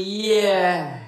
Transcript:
yeah.